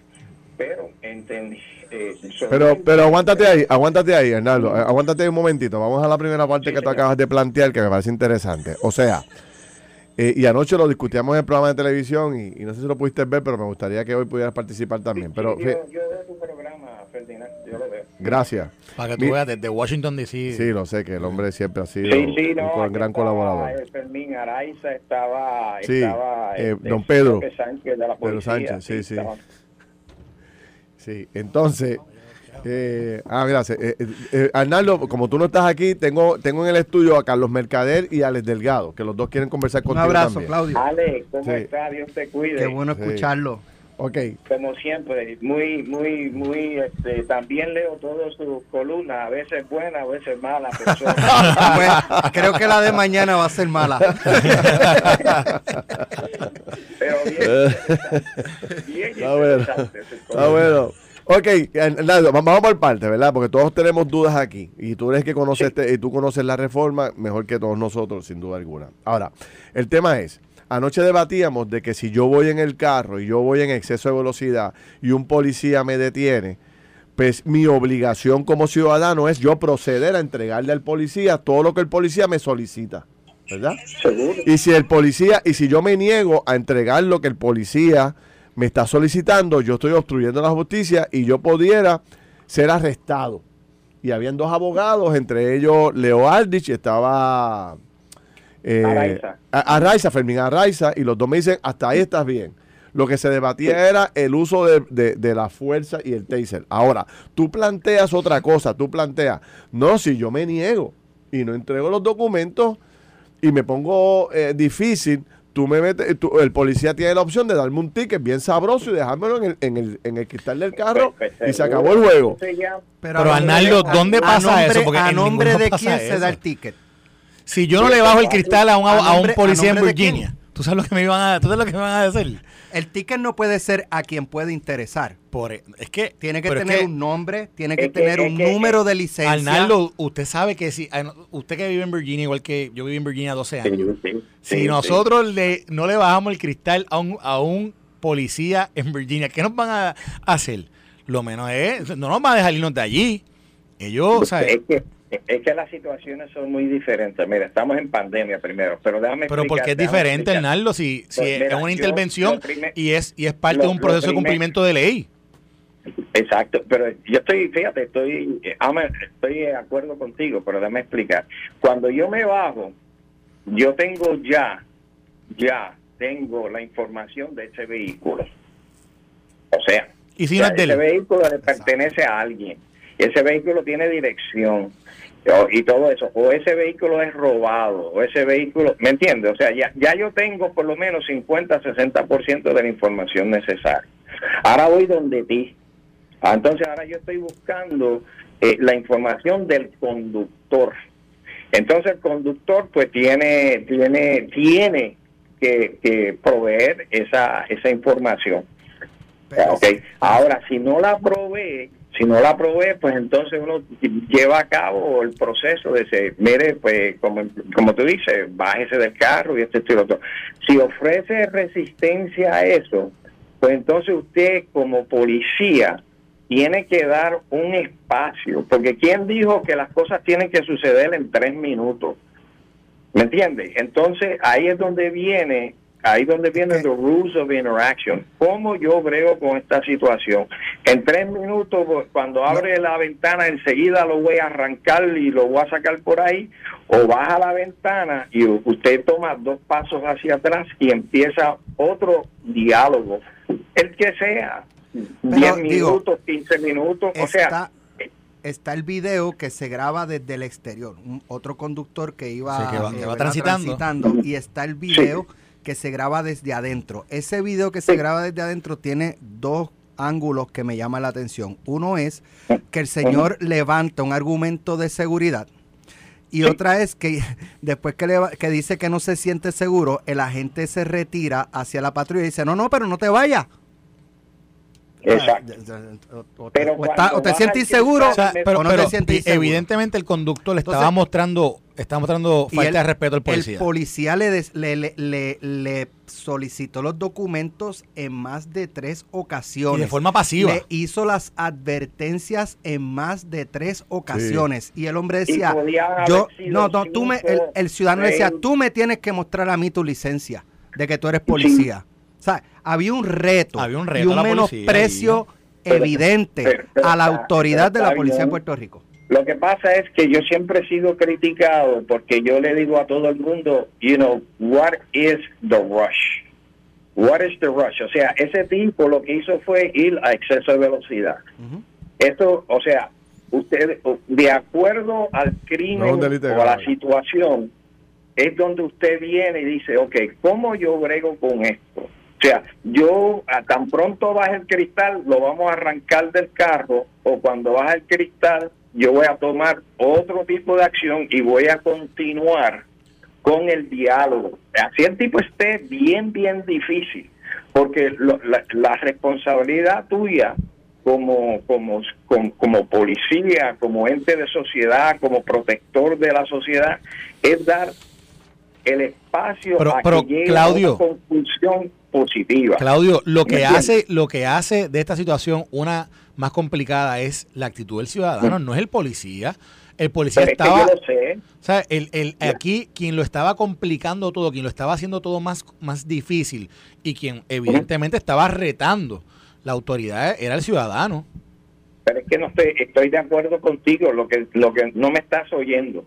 Speaker 4: pero entendí. Eh,
Speaker 2: pero, pero aguántate ahí, aguántate ahí, Hernando, aguántate ahí un momentito. Vamos a la primera parte que tú acabas de plantear que me parece interesante. O sea, eh, y anoche lo discutíamos en el programa de televisión y, no sé si lo pudiste ver, pero me gustaría que hoy pudieras participar también. pero
Speaker 4: yo, veo tu programa, Ferdinand, yo lo veo.
Speaker 2: Gracias.
Speaker 3: Para que tú
Speaker 2: Mi-
Speaker 3: veas, desde Washington D.C.
Speaker 2: Sí, lo sé, que el hombre siempre ha sido
Speaker 4: Sí, sí,
Speaker 2: un
Speaker 4: no.
Speaker 2: gran
Speaker 4: estaba,
Speaker 2: colaborador.
Speaker 4: eh, Fermín Araiza estaba.
Speaker 2: Sí,
Speaker 4: estaba
Speaker 2: eh,
Speaker 4: este,
Speaker 2: don Pedro.
Speaker 4: Sánchez de la
Speaker 2: Pedro. Sánchez, sí, sí.
Speaker 4: estaba-
Speaker 2: Sí, entonces, eh, ah, gracias. Eh, eh, eh, Arnaldo, como tú no estás aquí, tengo, tengo en el estudio a Carlos Mercader y a Alex Delgado, que los dos quieren conversar
Speaker 5: Un
Speaker 2: contigo
Speaker 5: abrazo,
Speaker 2: también.
Speaker 5: Claudio.
Speaker 4: Ale, ¿cómo
Speaker 2: Sí.
Speaker 4: está? Dios te cuide.
Speaker 5: Qué bueno
Speaker 2: Sí. Ok,
Speaker 4: Como siempre, muy, muy, muy, este, también leo todas sus columnas, a veces buenas, a veces son- [laughs]
Speaker 5: Pues, creo que la de mañana va a ser mala. [laughs]
Speaker 4: pero bien, bien [laughs]
Speaker 2: Está bueno. está. Ok, Arnaldo, va- vamos por parte, ¿verdad? Porque todos tenemos dudas aquí. Y tú eres que conoces este- y tú conoces la reforma mejor que todos nosotros, sin duda alguna. Ahora, el tema es, anoche debatíamos de que si yo voy en el carro y yo voy en exceso de velocidad y un policía me detiene, pues mi obligación como ciudadano es yo proceder a entregarle al policía todo lo que el policía me solicita, ¿verdad?
Speaker 4: Seguro.
Speaker 2: Y si el policía, y si yo me niego a entregar lo que el policía me está solicitando, yo estoy obstruyendo la justicia y yo pudiera ser arrestado. Y habían dos abogados, entre ellos Leo Aldrich, estaba eh,
Speaker 4: Araiza.
Speaker 2: A- Araiza, Fermín Araiza, y los dos me dicen, hasta ahí estás bien. Lo que se debatía era el uso de, de- de la fuerza y el taser. Ahora, tú planteas otra cosa, tú planteas, no, si yo me niego y no entrego los documentos y me pongo eh, difícil, tú me metes, tú- el policía tiene la opción de darme un ticket bien sabroso y dejármelo en el, en el, en el cristal del carro
Speaker 4: Pues, pues,
Speaker 2: y se acabó el juego.
Speaker 3: Pero,
Speaker 5: a nombre
Speaker 3: Arnaldo,
Speaker 5: de-
Speaker 3: ¿dónde
Speaker 5: a
Speaker 3: pasa
Speaker 5: nombre-
Speaker 3: eso? Porque
Speaker 5: ¿A nombre de quién se da el ticket?
Speaker 3: Si yo no le bajo el cristal a un,
Speaker 5: ¿A
Speaker 3: a un policía
Speaker 5: a
Speaker 3: en? Virginia, ¿tú sabes lo que me iban a, tú sabes lo que me van a decir?
Speaker 5: El ticket no puede ser a quien puede interesar.
Speaker 3: Por, e, es que
Speaker 5: Tiene que
Speaker 3: es
Speaker 5: tener
Speaker 3: que,
Speaker 5: un nombre, tiene que
Speaker 4: Es que-
Speaker 5: tener
Speaker 4: es
Speaker 5: un
Speaker 4: que-
Speaker 5: número de licencia.
Speaker 3: Arnaldo, usted sabe que si ah, usted que vive en Virginia igual que yo viví en Virginia 12 años.
Speaker 4: Sí, sí,
Speaker 3: Si
Speaker 4: sí,
Speaker 3: nosotros le no le bajamos el cristal a un, a un policía en Virginia, ¿qué nos van a hacer? Lo menos es, no nos van a dejar irnos de allí. Ellos, ¿sabes?
Speaker 4: Es que, las situaciones son muy diferentes. Mira, estamos en pandemia primero, pero déjame
Speaker 3: Pero porque es
Speaker 4: explicar,
Speaker 3: diferente,
Speaker 4: explicar.
Speaker 3: Arnaldo, si, si
Speaker 4: Pues
Speaker 3: es
Speaker 4: mira,
Speaker 3: una intervención
Speaker 4: primer-
Speaker 3: y es y es parte
Speaker 4: lo-
Speaker 3: de un proceso de cumplimiento de ley.
Speaker 4: Exacto, pero yo estoy, fíjate, estoy, estoy de acuerdo contigo, pero déjame explicar. Cuando yo me bajo, yo tengo ya, ya tengo la información de ese vehículo. O sea,
Speaker 3: Y si no es
Speaker 4: ese vehículo le pertenece a alguien. Ese vehículo tiene dirección y todo eso. O ese vehículo es robado, o ese vehículo, ¿me entiendes? O sea, ya, ya yo tengo por lo menos 50, 60% de la información necesaria. Ahora voy donde ti. Ah, Entonces ahora yo estoy buscando eh, la información del conductor. Entonces el conductor pues tiene tiene tiene que, que proveer esa esa información.
Speaker 5: Pero-
Speaker 4: Ok, ahora si no la provee, si no la provee, pues entonces uno lleva a cabo el proceso de decir, mire, pues como, como tú dices, bájese del carro y esto esto y otro. Si ofrece resistencia a eso, pues entonces usted como policía tiene que dar un espacio, porque ¿quién dijo que las cosas tienen que suceder en tres minutos? ¿Me entiende? Entonces ahí es donde viene, ahí donde viene the rules of interaction. ¿Cómo yo brego con esta situación? En tres minutos, pues, cuando abre la ventana, enseguida lo voy a arrancar y lo voy a sacar por ahí, o baja la ventana y usted toma dos pasos hacia atrás y empieza otro diálogo, el que sea,
Speaker 5: Pero,
Speaker 4: 10
Speaker 5: digo,
Speaker 4: minutos, 15 minutos, o sea,
Speaker 5: está, está el video que se graba desde el exterior. Un- otro conductor que iba,
Speaker 3: Sí, que va- que va
Speaker 5: ¿verdad?
Speaker 3: transitando.
Speaker 5: transitando, Y está el video que se graba desde adentro. Ese video que se graba desde adentro tiene dos ángulos que me llaman la atención. Uno es que el señor levanta un argumento de seguridad. Y otra es que [laughs] después que, le va- que dice que no se siente seguro, el agente se retira hacia la patrulla y dice, no, no, pero no te vayas.
Speaker 4: exacto.
Speaker 5: O, o te,
Speaker 4: Pero
Speaker 5: o está-
Speaker 4: cuando
Speaker 5: o te
Speaker 4: baja
Speaker 5: sientes inseguro
Speaker 3: O sea, pero,
Speaker 5: o no te sientes inseguro.
Speaker 3: evidentemente el conductor le estaba
Speaker 5: Entonces-
Speaker 3: mostrando, estaba mostrando
Speaker 5: Y
Speaker 3: falta de respeto al policía.
Speaker 5: El policía le, des- le, le, le- le solicitó los documentos en más de tres ocasiones.
Speaker 3: y de forma pasiva.
Speaker 5: Le hizo las advertencias en más de tres ocasiones. Y el hombre decía, yo, no, no, tú me, el, el ciudadano le decía, tú me tienes que mostrar a mí tu licencia de que tú eres policía. O sea, había un reto.
Speaker 3: Había un
Speaker 5: y
Speaker 3: reto
Speaker 5: un
Speaker 3: a la policía
Speaker 5: menosprecio evidente a la autoridad de la Policía de Puerto Rico.
Speaker 4: Lo que pasa es que yo siempre he sido criticado porque yo le digo a todo el mundo, you know, what is the rush? What is the rush? O sea, ese tipo lo que hizo fue ir a exceso de velocidad. Esto, o sea, usted, de acuerdo al crimen o a la situación, es donde usted viene y dice, ok, ¿cómo yo brego con esto? O sea, yo a tan pronto baja el cristal, lo vamos a arrancar del carro, o cuando baja el cristal, yo voy a tomar otro tipo de acción y voy a continuar con el diálogo. Así el tipo esté bien, bien difícil, porque la, responsabilidad tuya como, como, como, policía, como ente de sociedad, como protector de la sociedad, es dar el espacio
Speaker 3: a que llegue Claudio, a una
Speaker 4: conclusión positiva.
Speaker 3: Claudio, lo que hace, lo que hace de esta situación una más complicada es la actitud del ciudadano, no es el policía. El policía estaba. O sea, el, el, aquí quien lo estaba complicando todo, quien lo estaba haciendo todo más, más difícil y quien evidentemente estaba retando la autoridad era el ciudadano.
Speaker 4: Pero es que no estoy, estoy de acuerdo contigo, lo que, lo que no me estás oyendo.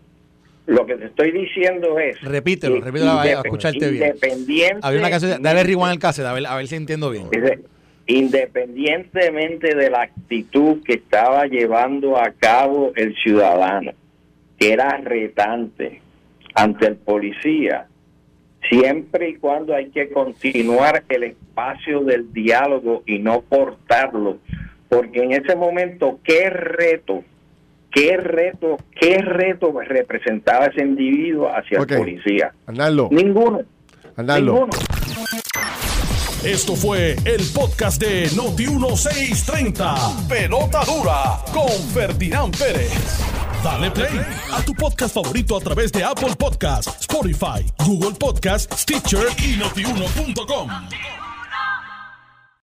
Speaker 4: Lo que te estoy diciendo es.
Speaker 3: Repítelo, repítelo, a escucharte bien. Había una canción, dale rewind al cassette, a ver, a ver si entiendo bien
Speaker 4: independientemente de la actitud que estaba llevando a cabo el ciudadano, que era retante ante el policía, siempre y cuando hay que continuar el espacio del diálogo y no cortarlo, porque en ese momento, ¿qué reto? ¿Qué reto, qué reto representaba ese individuo hacia el policía? Ninguno. Ninguno.
Speaker 1: Esto fue el podcast de Noti1630. Pelota dura con Ferdinand Pérez. Dale play a tu podcast favorito a través de Apple Podcasts, Spotify, Google Podcasts, Stitcher y notiuno.com.